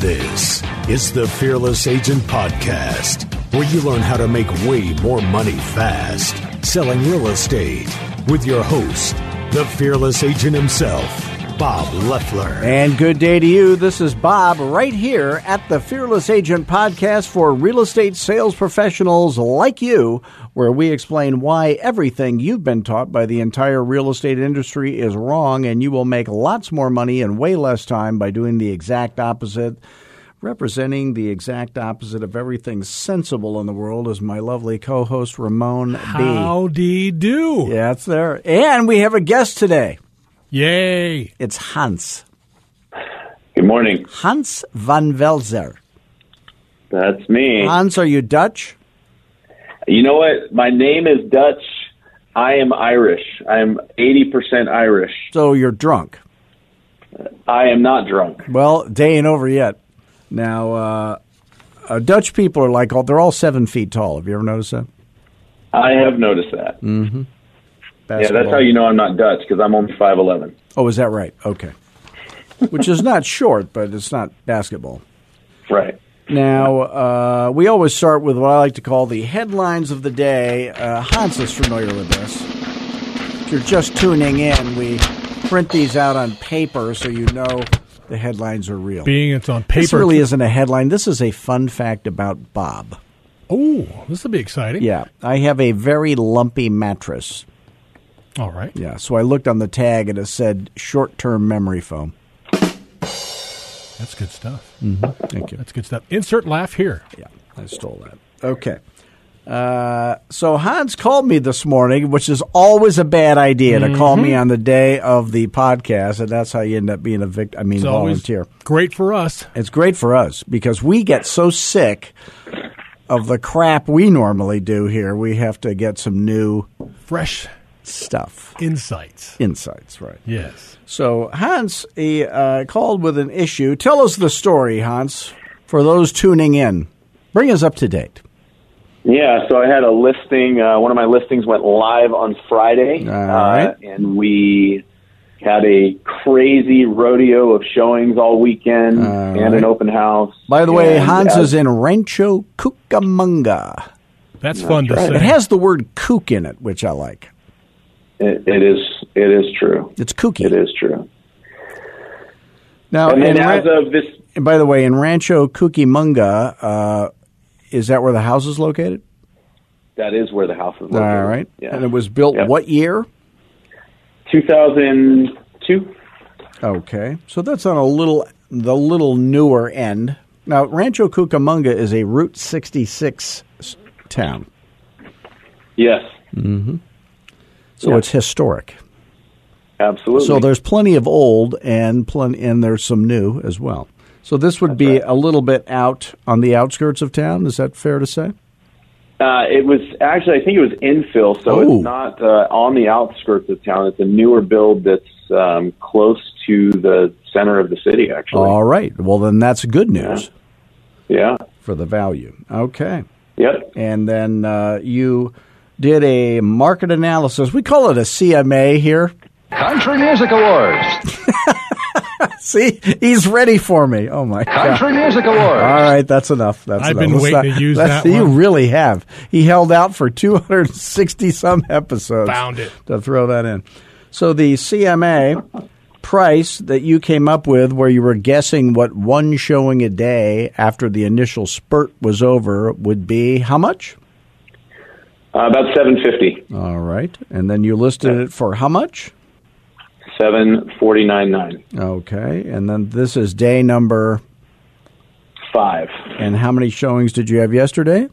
This is the Fearless Agent Podcast, where you learn how to make way more money fast selling real estate with your host, the Fearless Agent himself, Bob Loeffler. And good day to you. This is Bob right here at the Fearless Agent Podcast for real estate sales professionals like you, where we explain why everything you've been taught by the entire real estate industry is wrong and you will make lots more money in way less time by doing the exact opposite. Representing the exact opposite of everything sensible in the world is my lovely co host, Ramon B. Howdy do. Yeah, it's there. And we have a guest today. Yay. It's Hans. Good morning. Hans van Velzer. That's me. Hans, are you Dutch? You know what? My name is Dutch. I am Irish. I am 80% Irish. So you're drunk. I am not drunk. Well, day ain't over yet. Now, uh, uh, Dutch people are like, all, they're all seven feet tall. Have you ever noticed that? I have noticed that. Mm-hmm. Yeah, that's how you know I'm not Dutch because I'm only 5'11. Oh, is that right? Okay. Which is not short, but it's not basketball. Right. Now, uh, we always start with what I like to call the headlines of the day. Uh, Hans is familiar with this. If you're just tuning in, we print these out on paper so you know the headlines are real. Being it's on paper. This really isn't a headline. This is a fun fact about Bob. Oh, this will be exciting. Yeah, I have a very lumpy mattress. All right. Yeah, so I looked on the tag and it said short-term memory foam. That's good stuff. Mm-hmm. Thank you. That's good stuff. Insert laugh here. Yeah, I stole that. Okay. Uh, so Hans called me this morning, which is always a bad idea to call me on the day of the podcast, and that's how you end up being a victim. I mean, It's always volunteer. great for us. It's great for us because we get so sick of the crap we normally do here. We have to get some new Fresh stuff, insights. insights, right? Yes. So Hans he, uh, called with an issue. Tell us the story, Hans, for those tuning in. Bring us up to date. Yeah, so I had a listing. Uh, one of my listings went live on Friday, All right. uh, and we had a crazy rodeo of showings all weekend All and right. an open house. By the way, Hans as- is in Rancho Cucamonga. That's fun to right. say. It has the word kook in it, which I like. It, it is. It is true. It's kooky. It is true. Now, and then as Ra- of this, and by the way, in Rancho Cucamonga, uh, is that where the house is located? that is where the house is located. All right. Yeah. And it was built Yep. what year? 2002. Okay. So that's on a little the little newer end. Now, Rancho Cucamonga is a Route 66 town. Yes, So Yeah. it's historic. absolutely. So there's plenty of old and plenty, and there's some new as well. So this would be right. a little bit out on the outskirts of town. Is that fair to say? Uh, it was actually, I think it was infill, so Oh. it's not uh, on the outskirts of town. It's a newer build that's um, close to the center of the city, actually. All right. Well, then that's good news Yeah. for the value. Okay. Yep. And then uh, you did a market analysis. We call it a CMA here. Country Music Awards. See, he's ready for me. Oh my god! Country Music Awards. All right, that's enough. That's I've enough. been Let's waiting to use let's- that You one. really have. He held out for 260 some episodes. Found it. To throw that in. So the CMA price that you came up with, where you were guessing what one showing a day after the initial spurt was over would be how much? Uh, about 750 All right, and then you listed it for how much? 749.9. Okay, and then this is day number. Five. And how many showings did you have yesterday?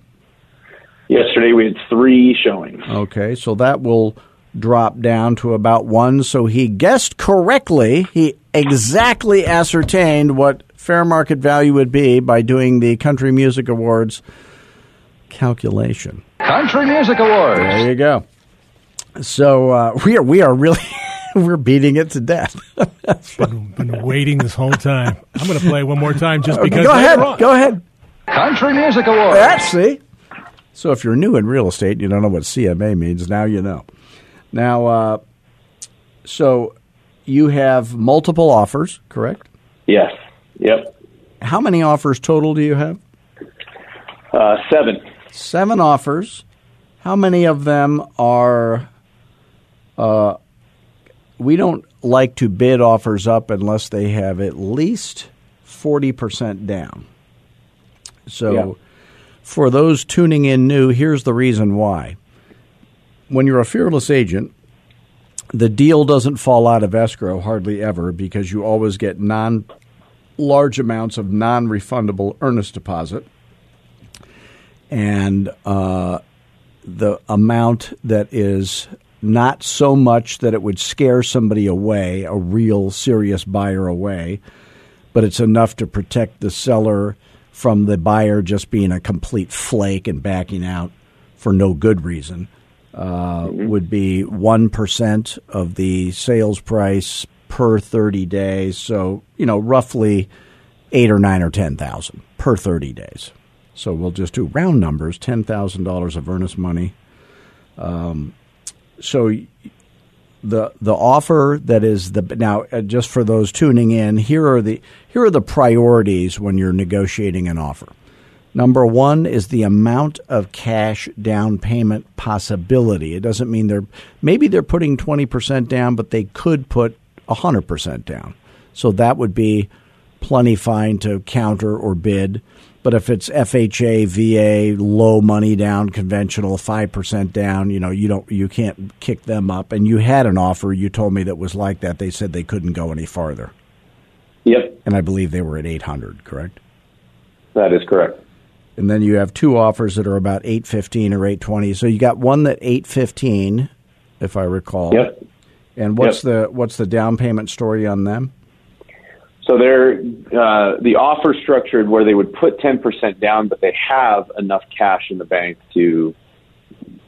Yesterday we had three showings. Okay, so that will drop down to about one. So he guessed correctly. He exactly ascertained what fair market value would be by doing the Country Music Awards calculation. Country Music Awards. There you go. So uh, we are we are really we're beating it to death. been, been waiting this whole time. I'm going to play one more time just because. go ahead. on- Go ahead. Country Music Awards. That's see. So if you're new in real estate, you don't know what CMA means. Now you know. Now, uh, so you have multiple offers, correct? Yes. Yep. How many offers total do you have? Uh, seven. Seven offers. How many of them are? Uh, we don't like to bid offers up unless they have at least forty percent down. So, Yeah. for those tuning in new, here's the reason why. When you're a fearless agent, the deal doesn't fall out of escrow hardly ever because you always get non large amounts of non refundable earnest deposit. And uh, the amount that is not so much that it would scare somebody away, a real serious buyer away, but it's enough to protect the seller from the buyer just being a complete flake and backing out for no good reason. Uh, Would be one percent of the sales price per thirty days. So you know, roughly eight or nine or ten thousand per thirty days. So we'll just do round numbers: ten thousand dollars of earnest money. Um, so the the offer that is the now uh, just for those tuning in here are the here are the priorities when you're negotiating an offer. Number one is the amount of cash down payment possibility. It doesn't mean they're maybe they're putting twenty percent down, but they could put hundred percent down. So that would be plenty fine to counter or bid. But if it's FHA, VA, low money down, conventional, five percent down, you know, you don't, you can't kick them up. And you had an offer you told me that was like that. They said they couldn't go any farther, Yep. and I believe they were at eight hundred. Correct. That is correct. And then you have two offers that are about eight fifteen or eight twenty. So you got one that eight fifteen, if I recall. Yep. And what's Yep. the what's the down payment story on them? So they're uh, the offer structured where they would put ten percent down, but they have enough cash in the bank to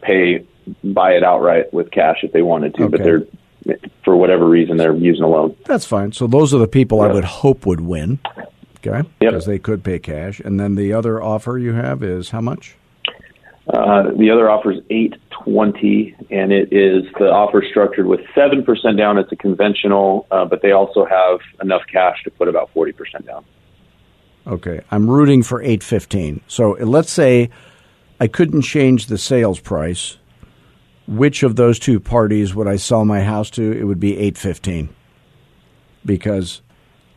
pay buy it outright with cash if they wanted to. But they're for whatever reason they're using a loan. That's fine. So those are the people I would hope would win. Okay. Yep. Because they could pay cash. And then the other offer you have is how much? Uh, the other offer is eight twenty, and it is the offer structured with seven percent down. It's a conventional, uh, but they also have enough cash to put about forty percent down. Okay. I'm rooting for 815. So let's say I couldn't change the sales price. Which of those two parties would I sell my house to? It would be 815. Because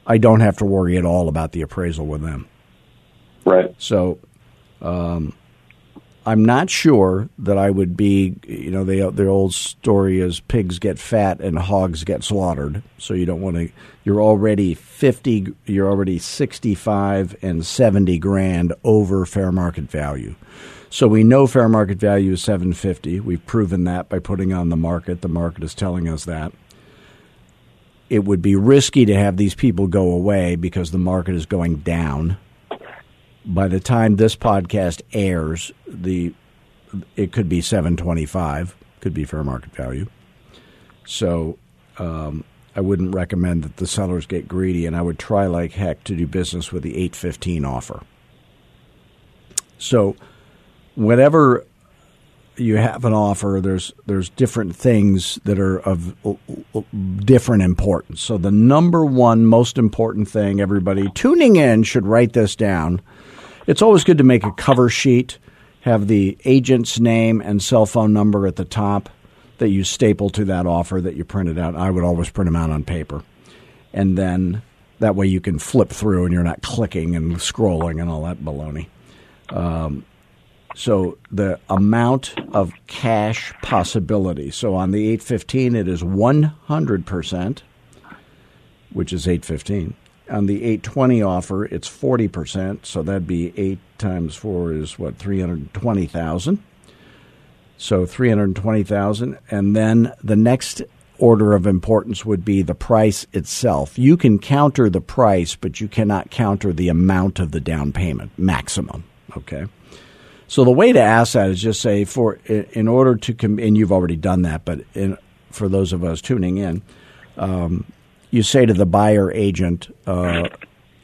I don't have to worry at all about the appraisal with them. Right. So um, I'm not sure that I would be, you know, the the old story is pigs get fat and hogs get slaughtered. So you don't want to. You're already fifty. You're already sixty five and seventy grand over fair market value. So we know fair market value is seven fifty. We've proven that by putting on the market. The market is telling us that. It would be risky to have these people go away because the market is going down by the time this podcast airs, the it could be seven twenty five, could be fair market value. So um, I wouldn't recommend that the sellers get greedy, and I would try like heck to do business with the eight fifteen offer. So whatever you have an offer, there's there's different things that are of different importance. So the number one most important thing, everybody tuning in should write this down. It's always good to make a cover sheet, have the agent's name and cell phone number at the top that you staple to that offer that you printed out. I would always print them out on paper, and then that way you can flip through and you're not clicking and scrolling and all that baloney. Um, so the amount of cash possibility. So on the 815, it is 100%, which is 815. On the 820 offer, it's 40%. So that'd be 8 times 4 is what, 320,000. So 320,000 and then the next order of importance would be the price itself. You can counter the price, but you cannot counter the amount of the down payment maximum, okay? So the way to ask that is just say for in order to and you've already done that, but in, for those of us tuning in, um, you say to the buyer agent uh,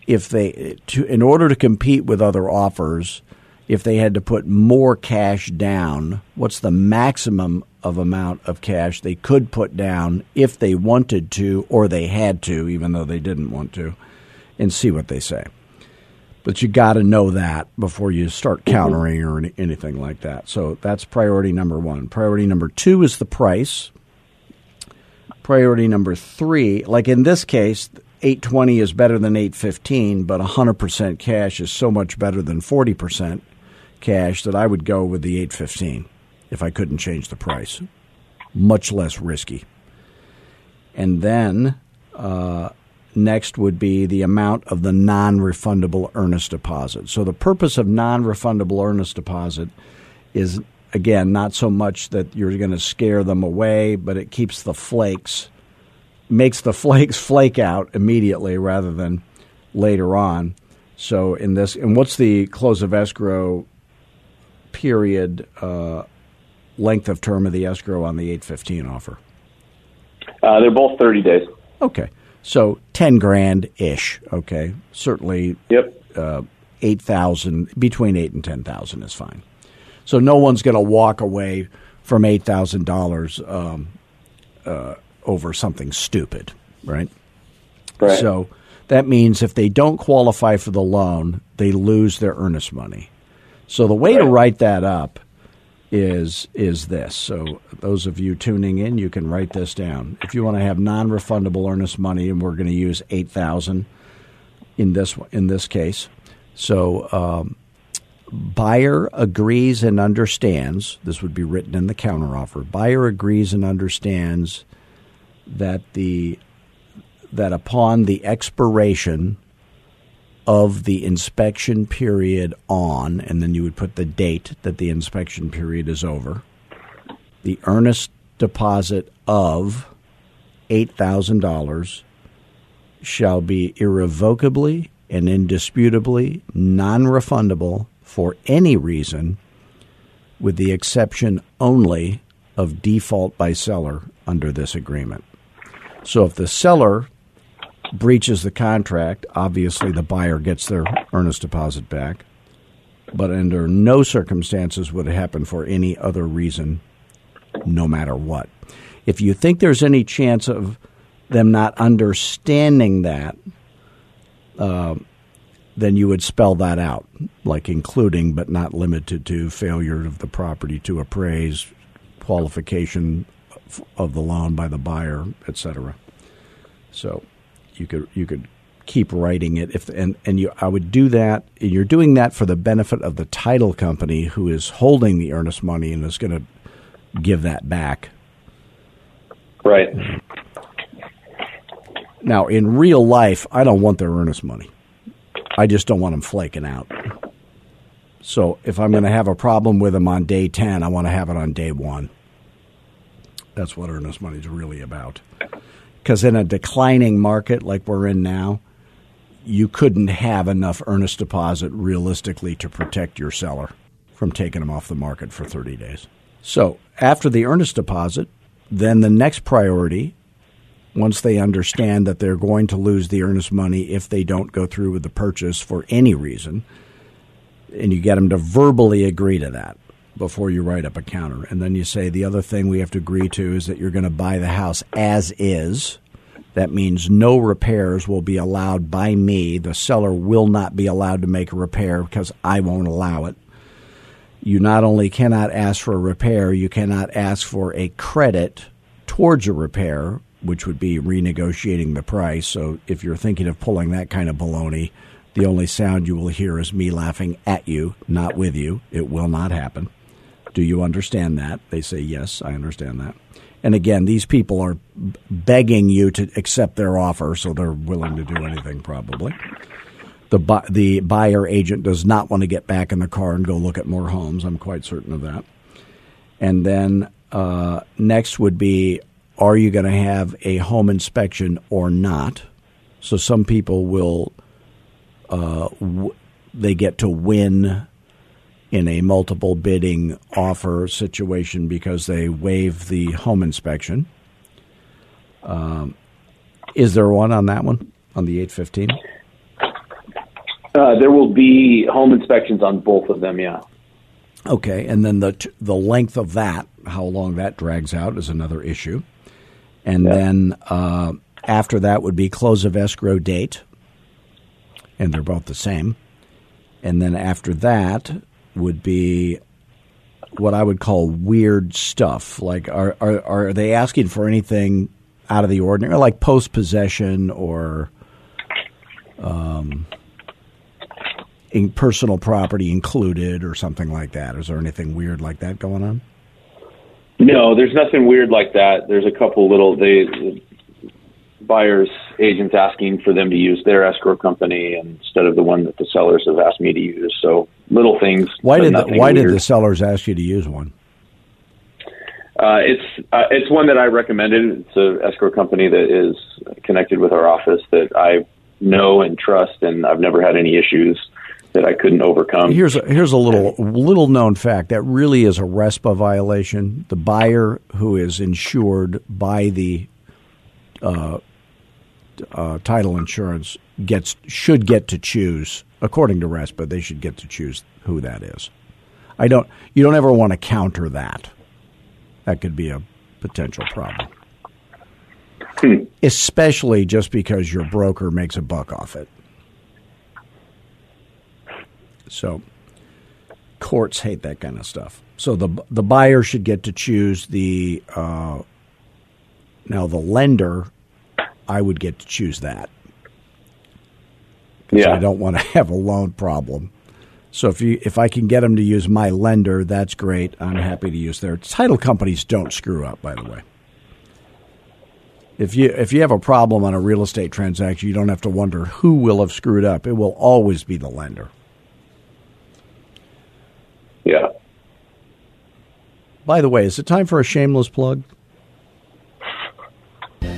if they to in order to compete with other offers, if they had to put more cash down, what's the maximum of amount of cash they could put down if they wanted to or they had to, even though they didn't want to, and see what they say. But you got to know that before you start countering or any, anything like that. So that's priority number one. Priority number two is the price. Priority number three, like in this case, 820 is better than 815, but 100% cash is so much better than 40% cash that I would go with the 815 if I couldn't change the price. Much less risky. And then uh, next would be the amount of the non refundable earnest deposit. So the purpose of non refundable earnest deposit is, again, not so much that you're going to scare them away, but it keeps the flakes, makes the flakes flake out immediately rather than later on. So in this, and what's the close of escrow period? Uh, length of term of the escrow on the 815 offer? Uh, they're both 30 days. Okay. So 10 grand ish. Okay. Certainly. Yep. Uh, 8,000, between 8 and 10,000 is fine. So no one's going to walk away from $8,000 um, uh, over something stupid, right? Right. So that means if they don't qualify for the loan, they lose their earnest money. So the way right. to write that up is is this. So those of you tuning in, you can write this down. If you want to have non-refundable earnest money, and we're going to use eight thousand in this in this case. So um, buyer agrees and understands. This would be written in the counteroffer. Buyer agrees and understands that the that upon the expiration of the inspection period on, and then you would put the date that the inspection period is over, the earnest deposit of $8,000 shall be irrevocably and indisputably non refundable for any reason, with the exception only of default by seller under this agreement. So if the seller breaches the contract, obviously the buyer gets their earnest deposit back. But under no circumstances would it happen for any other reason, no matter what. If you think there's any chance of them not understanding that, uh, then you would spell that out, like including but not limited to failure of the property to appraise, qualification of the loan by the buyer, etc. So you could you could keep writing it if and and you I would do that you're doing that for the benefit of the title company who is holding the earnest money and is going to give that back. Right. Now, in real life, I don't want their earnest money. I just don't want them flaking out. So if I'm going to have a problem with them on day 10, I want to have it on day 1. That's what earnest money is really about. Because in a declining market like we're in now, you couldn't have enough earnest deposit realistically to protect your seller from taking them off the market for 30 days. So after the earnest deposit, then the next priority, once they understand that they're going to lose the earnest money if they don't go through with the purchase for any reason, and you get them to verbally agree to that before you write up a counter. And then you say the other thing we have to agree to is that you're going to buy the house as is. That means no repairs will be allowed by me. The seller will not be allowed to make a repair because I won't allow it. You not only cannot ask for a repair, you cannot ask for a credit towards a repair, which would be renegotiating the price. So if you're thinking of pulling that kind of baloney, the only sound you will hear is me laughing at you, not with you. It will not happen. Do you understand that? They say, Yes, I understand that. And again, these people are begging you to accept their offer, so they're willing to do anything probably. The, bu- the buyer agent does not want to get back in the car and go look at more homes. I'm quite certain of that. And then uh, next would be are you going to have a home inspection or not? So some people will, uh, w- they get to win in a multiple bidding offer situation because they waive the home inspection. Um, is there one on that one on the 815? Uh, there will be home inspections on both of them. Yeah. Okay, and then the t- the length of that, how long that drags out, is another issue. And Yeah. then uh, after that would be close of escrow date, and they're both the same. And then after that would be what I would call weird stuff. Like, are are, are they asking for anything out of the ordinary, like post possession or um, in personal property included or something like that? Is there anything weird like that going on? No, there's nothing weird like that. There's a couple little they buyers agents asking for them to use their escrow company instead of the one that the sellers have asked me to use. So little things. Why did the, why did the sellers ask you to use one? Uh, it's uh, it's one that I recommended. It's a escrow company that is connected with our office that I know and trust, and I've never had any issues that I couldn't overcome. Here's a, here's a little little known fact that really is a RESPA violation. The buyer who is insured by the uh, uh, title insurance gets should get to choose according to RESPA. They should get to choose who that is. I don't. You don't ever want to counter that. That could be a potential problem. Especially just because your broker makes a buck off it. So courts hate that kind of stuff. So the the buyer should get to choose the uh, now the lender. I would get to choose that. Yeah. I don't want to have a loan problem. So if you if I can get them to use my lender, that's great. I'm happy to use their title companies. Don't screw up, by the way. If you if you have a problem on a real estate transaction, you don't have to wonder who will have screwed up. It will always be the lender. yeah. By the way, is it time for a shameless plug?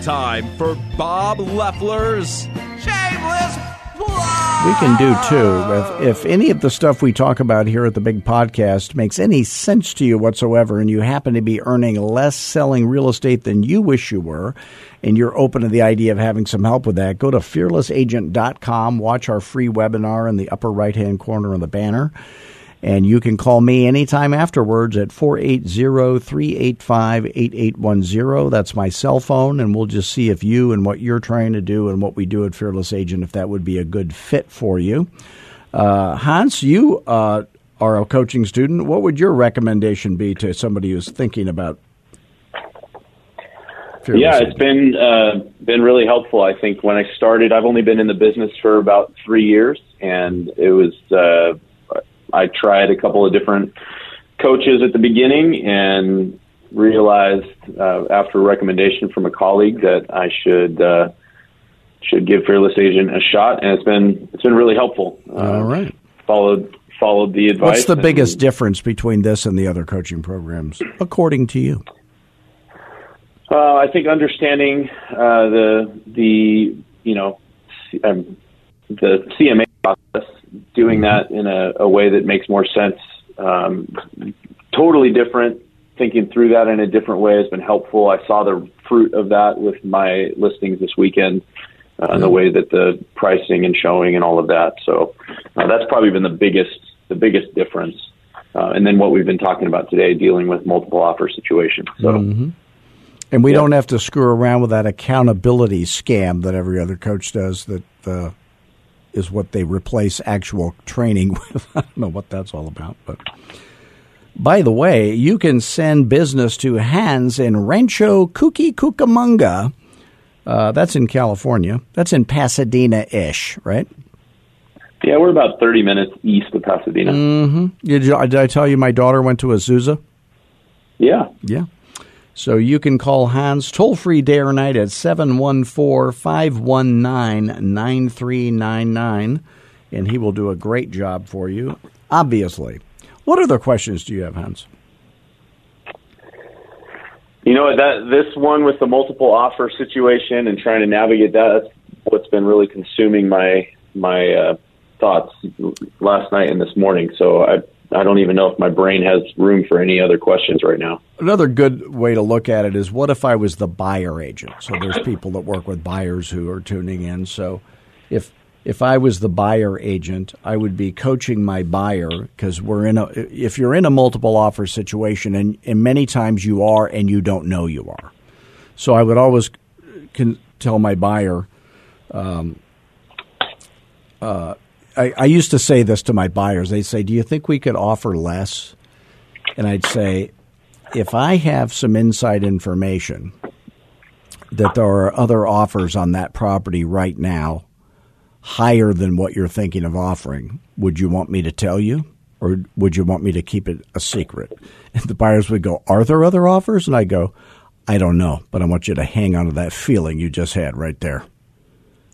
Time for Bob Loeffler's Shameless Plug. We can do too. If, if any of the stuff we talk about here at the big podcast makes any sense to you whatsoever, and you happen to be earning less selling real estate than you wish you were, and you're open to the idea of having some help with that, go to fearlessagent.com, watch our free webinar in the upper right hand corner of the banner. And you can call me anytime afterwards at 480-385-8810. That's my cell phone, and we'll just see if you and what you're trying to do and what we do at Fearless Agent, if that would be a good fit for you. Uh, Hans, you uh, are a coaching student. What would your recommendation be to somebody who's thinking about Fearless Yeah, Agent? it's been uh, been really helpful. I think when I started, I've only been in the business for about three years, and it was uh, I tried a couple of different coaches at the beginning and realized uh, after a recommendation from a colleague that I should uh, should give Fearless Agent a shot, and it's been it's been really helpful. Uh, All right. Followed followed the advice. What's the biggest difference between this and the other coaching programs, according to you? Uh, I think understanding uh, the the you know um, the CMA process, doing that in a, a way that makes more sense, um, totally different. Thinking through that in a different way has been helpful. I saw the fruit of that with my listings this weekend, uh, and the way that the pricing and showing and all of that. So uh, that's probably been the biggest the biggest difference. Uh, and then what we've been talking about today, dealing with multiple offer situations. So. And we don't have to screw around with that accountability scam that every other coach does. That uh, is what they replace actual training with. I don't know what that's all about. But by the way, you can send business to Hans in Rancho Cucamonga. Uh, that's in California. That's in Pasadena ish, right? Yeah, we're about 30 minutes east of Pasadena. Did, you, did I tell you my daughter went to Azusa? Yeah. Yeah. So you can call Hans toll free day or night at 714 519 9399, and he will do a great job for you, obviously. What other questions do you have, Hans? You know that this one with the multiple offer situation and trying to navigate that. That's what's been really consuming my my uh, thoughts last night and this morning. So I I don't even know if my brain has room for any other questions right now. Another good way to look at it is what if I was the buyer agent? So there's people that work with buyers who are tuning in. So if if I was the buyer agent, I would be coaching my buyer because we're in a if you're in a multiple offer situation and, and many times you are and you don't know you are. So I would always can tell my buyer um, uh, I, I used to say this to my buyers. They'd say, "Do you think we could offer less?" And I'd say, "If I have some inside information that there are other offers on that property right now higher than what you're thinking of offering, would you want me to tell you?" Or would you want me to keep it a secret? And the buyers would go, Are there other offers? And I go, I don't know, but I want you to hang on to that feeling you just had right there.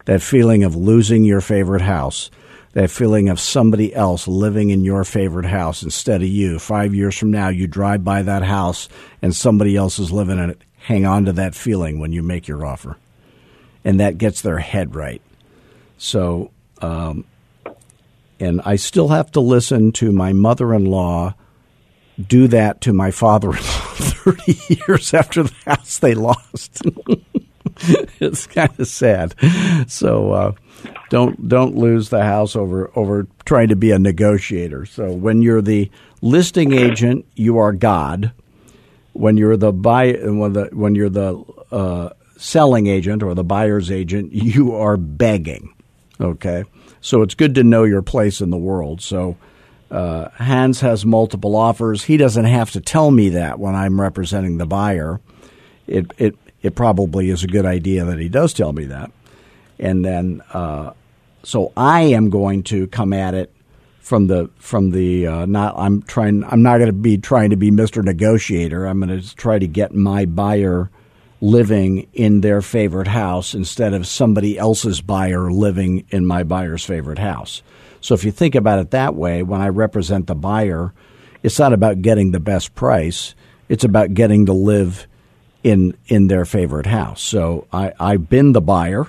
That feeling of losing your favorite house that feeling of somebody else living in your favorite house instead of you. Five years from now, you drive by that house and somebody else is living in it. Hang on to that feeling when you make your offer. And that gets their head right. So, um, and I still have to listen to my mother in law do that to my father in law 30 years after the house they lost. it's kind of sad. So, uh, don't don't lose the house over over trying to be a negotiator. So when you're the listing agent, you are God. When you're the buy when the when you're the uh, selling agent or the buyer's agent, you are begging. Okay, so it's good to know your place in the world. So. Uh, Hans has multiple offers. He doesn't have to tell me that when I'm representing the buyer. It it it probably is a good idea that he does tell me that and then uh, so I am going to come at it from the from the uh, not I'm trying I'm not going to be trying to be Mr. Negotiator. I'm going to try to get my buyer living in their favorite house instead of somebody else's buyer living in my buyer's favorite house. So if you think about it that way, when I represent the buyer, it's not about getting the best price. It's about getting to live in in their favorite house. So I, I've been the buyer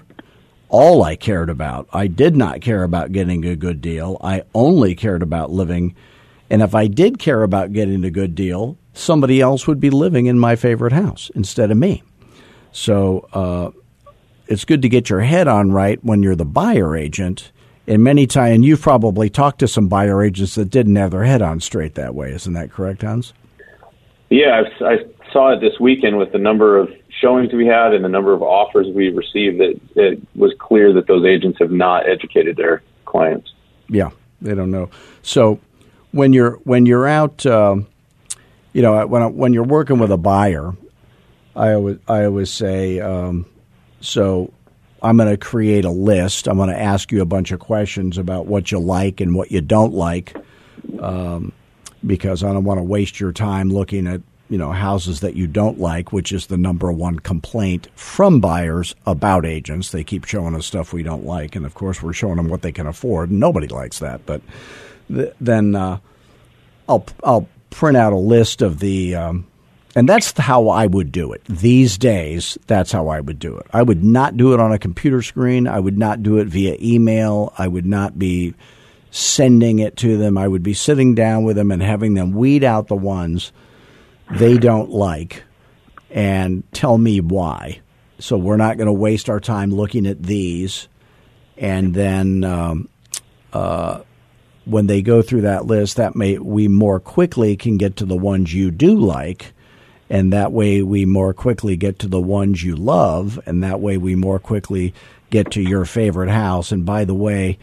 all I cared about. I did not care about getting a good deal. I only cared about living. And if I did care about getting a good deal, somebody else would be living in my favorite house instead of me. So uh, it's good to get your head on right when you're the buyer agent. And many times, and you've probably talked to some buyer agents that didn't have their head on straight that way. Isn't that correct, Hans? Yeah, I've, I saw it this weekend with the number of showings we had and the number of offers we received. That it was clear that those agents have not educated their clients. Yeah, they don't know. So when you're when you're out, um, you know, when when you're working with a buyer, I always I always say, um, so I'm going to create a list. I'm going to ask you a bunch of questions about what you like and what you don't like. Um, because I don't want to waste your time looking at you know houses that you don't like, which is the number one complaint from buyers about agents. They keep showing us stuff we don't like, and of course we're showing them what they can afford. Nobody likes that, but th- then uh, I'll I'll print out a list of the. Um, and that's how I would do it. These days, that's how I would do it. I would not do it on a computer screen. I would not do it via email. I would not be sending it to them. I would be sitting down with them and having them weed out the ones they don't like and tell me why. So we're not going to waste our time looking at these. And then um, uh, when they go through that list, that may we more quickly can get to the ones you do like. And that way we more quickly get to the ones you love. And that way we more quickly get to your favorite house. And by the way,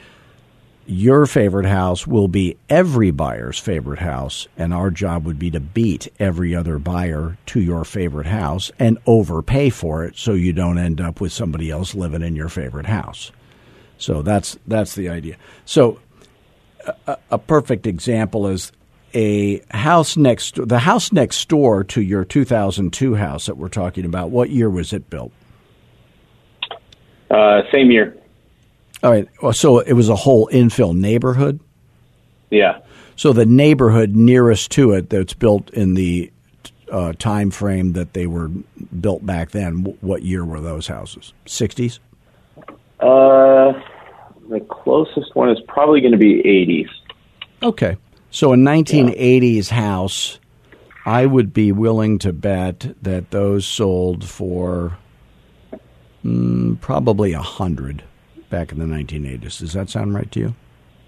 your favorite house will be every buyer's favorite house, and our job would be to beat every other buyer to your favorite house and overpay for it so you don't end up with somebody else living in your favorite house. So that's that's the idea. So a, a perfect example is a house next the house next door to your 2002 house that we're talking about. What year was it built? Uh, same year. All right. So it was a whole infill neighborhood? Yeah. So the neighborhood nearest to it that's built in the uh, time frame that they were built back then, what year were those houses? 60s? Uh, the closest one is probably going to be 80s. Okay. So a 1980s house, I would be willing to bet that those sold for mm, probably a hundred back in the 1980s. Does that sound right to you?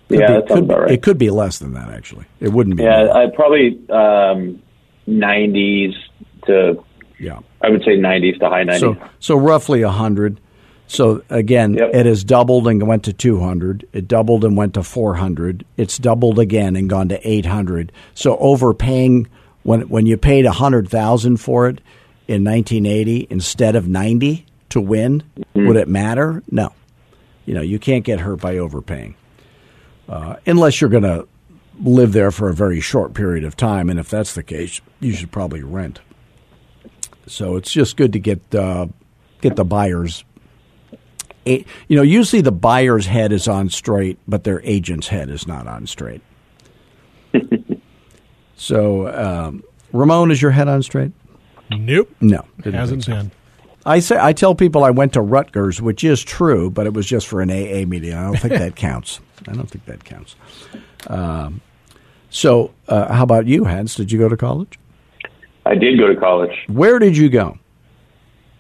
Could yeah, be, that sounds could, about right. It could be less than that, actually. It wouldn't be. Yeah. I probably um, 90s to yeah. I would say 90s to high 90s. So, so roughly a hundred. So again, Yep. it has doubled and went to 200. It doubled and went to 400. It's doubled again and gone to 800. So overpaying when when you paid 100,000 for it in 1980 instead of 90 to win, Mm-hmm. would it matter? No. You know, you can't get hurt by overpaying. Uh, unless you're going to live there for a very short period of time and if that's the case, you should probably rent. So it's just good to get uh, get the buyers. A, you know, usually the buyer's head is on straight, but their agent's head is not on straight. so, um, Ramon, is your head on straight? Nope. No, didn't Hasn't think so. been. I say I tell people I went to Rutgers, which is true, but it was just for an AA meeting. I don't think that counts. I don't think that counts. Um, so, uh, how about you, Hans? Did you go to college? I did go to college. Where did you go?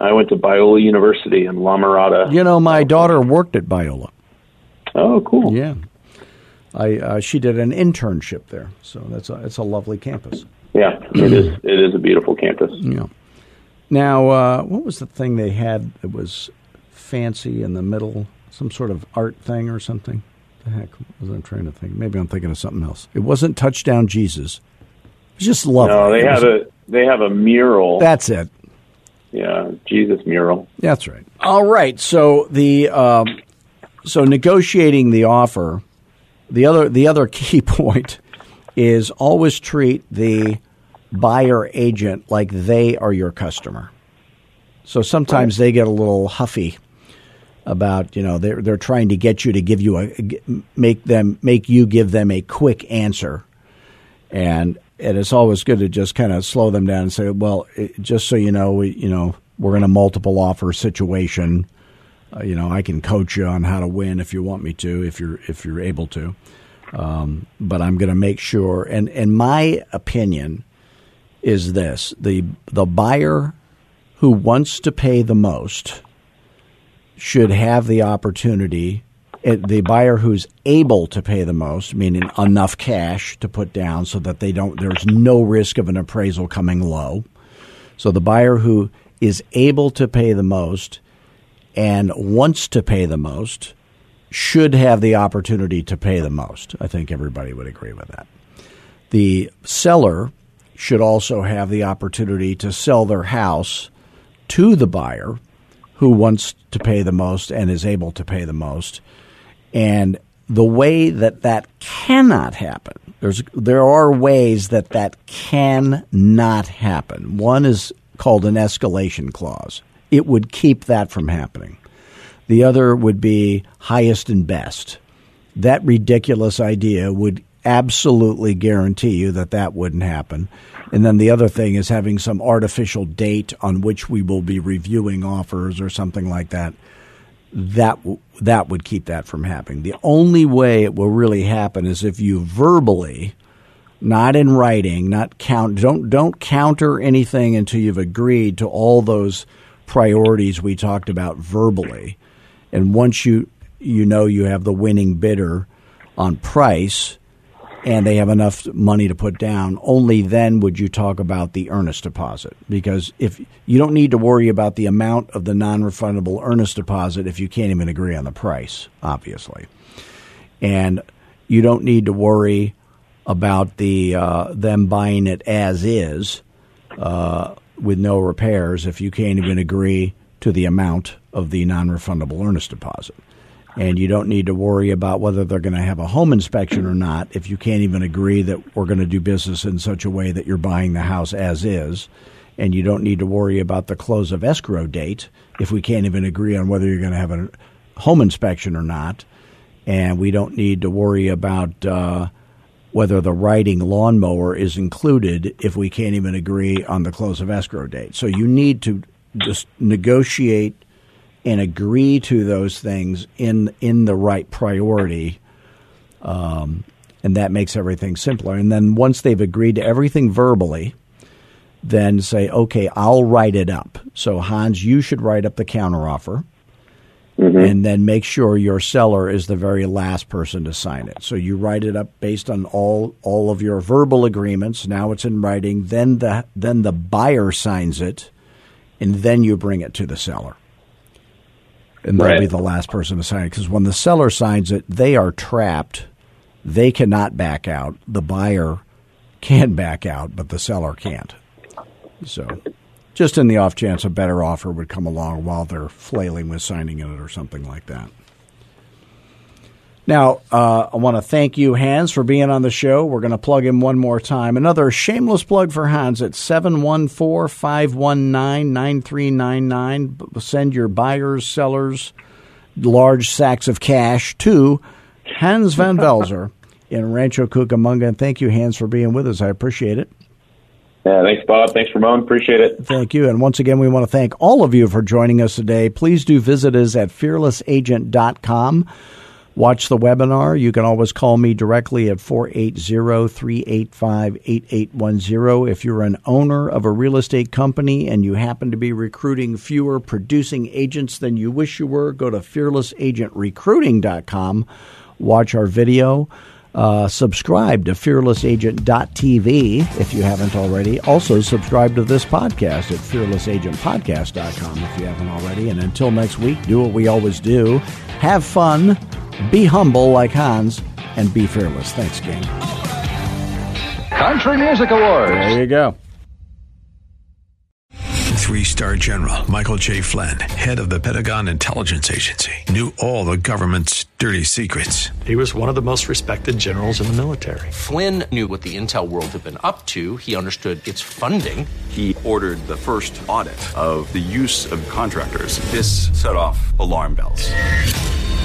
I went to Biola University in La Mirada. You know, my daughter worked at Biola. Oh, cool. Yeah, I uh, she did an internship there, so that's a it's a lovely campus. Yeah, it is. It is a beautiful campus. Yeah. Now, uh, what was the thing they had that was fancy in the middle? Some sort of art thing or something? The heck was I trying to think? Maybe I'm thinking of something else. It wasn't Touchdown Jesus. It was just lovely. No, they It have was- a they have a mural. That's it. yeah, Jesus mural. That's right. All right. So the um, so negotiating the offer, the other the other key point is always treat the buyer agent like they are your customer. So sometimes they get a little huffy about you know they're they're trying to get you to give you a make them make you give them a quick answer, and and it's always good to just kind of slow them down and say, well, it, just so you know, we you know we're in a multiple offer situation. Uh, you know, I can coach you on how to win if you want me to, if you're if you're able to. Um, but I'm going to make sure. And and my opinion is this: the the buyer who wants to pay the most should have the opportunity. Eh, the buyer who's able to pay the most, meaning enough cash to put down, so that they don't. There's no risk of an appraisal coming low. So the buyer who is able to pay the most and wants to pay the most should have the opportunity to pay the most. I think everybody would agree with that. The seller should also have the opportunity to sell their house to the buyer who wants to pay the most and is able to pay the most. And the way that that cannot happen, there's there are ways that that cannot happen. One is called an escalation clause. It would keep that from happening. The other would be highest and best. That ridiculous idea would absolutely guarantee you that that wouldn't happen. And then the other thing is having some artificial date on which we will be reviewing offers or something like that. That that would keep that from happening. The only way it will really happen is if you verbally, not in writing, not count don't don't counter anything until you've agreed to all those priorities we talked about verbally. And once you you know you have the winning bidder on price and they have enough money to put down, only then would you talk about the earnest deposit. Because if you don't need to worry about the amount of the non refundable earnest deposit if you can't even agree on the price, obviously. And you don't need to worry about the uh, them buying it as is uh, with no repairs if you can't even agree to the amount of the non refundable earnest deposit and you don't need to worry about whether they're going to have a home inspection or not if you can't even agree that we're going to do business in such a way that you're buying the house as is and you don't need to worry about the close of escrow date if we can't even agree on whether you're going to have a home inspection or not and we don't need to worry about uh, whether the riding lawnmower is included if we can't even agree on the close of escrow date. So you need to just negotiate and agree to those things in in the right priority. Um, and that makes everything simpler. And then once they've agreed to everything verbally, then say, okay, I'll write it up. So Hans, you should write up the counteroffer. Mm-hmm. And then make sure your seller is the very last person to sign it. So you write it up based on all all of your verbal agreements. Now it's in writing. Then the then the buyer signs it, and then you bring it to the seller. And they'll Right. be the last person to sign it because when the seller signs it, they are trapped. They cannot back out. The buyer can back out, but the seller can't. So, just in the off chance a better offer would come along while they're flailing with signing it or something like that. Now, uh, I want to thank you, Hans, for being on the show. We're going to plug in one more time. Another shameless plug for Hans at 714 519 9399. Send your buyers, sellers, large sacks of cash to Hans Van Velzer in Rancho Cucamonga. And thank you, Hans, for being with us. I appreciate it. Yeah, thanks, Bob. Thanks, Ramon. Appreciate it. Thank you. And once again, we want to thank all of you for joining us today. Please do visit us at fearlessagent.com. Watch the webinar. You can always call me directly at 480-385-8810. If you're an owner of a real estate company and you happen to be recruiting fewer producing agents than you wish you were, go to fearlessagentrecruiting.com. Watch our video. Uh, subscribe to fearlessagent.tv if you haven't already. Also, subscribe to this podcast at fearlessagentpodcast.com if you haven't already. And until next week, do what we always do have fun, be humble like Hans, and be fearless. Thanks, gang. Country Music Awards. There you go. Three star general Michael J. Flynn, head of the Pentagon Intelligence Agency, knew all the government's dirty secrets. He was one of the most respected generals in the military. Flynn knew what the intel world had been up to. He understood its funding. He ordered the first audit of the use of contractors. This set off alarm bells.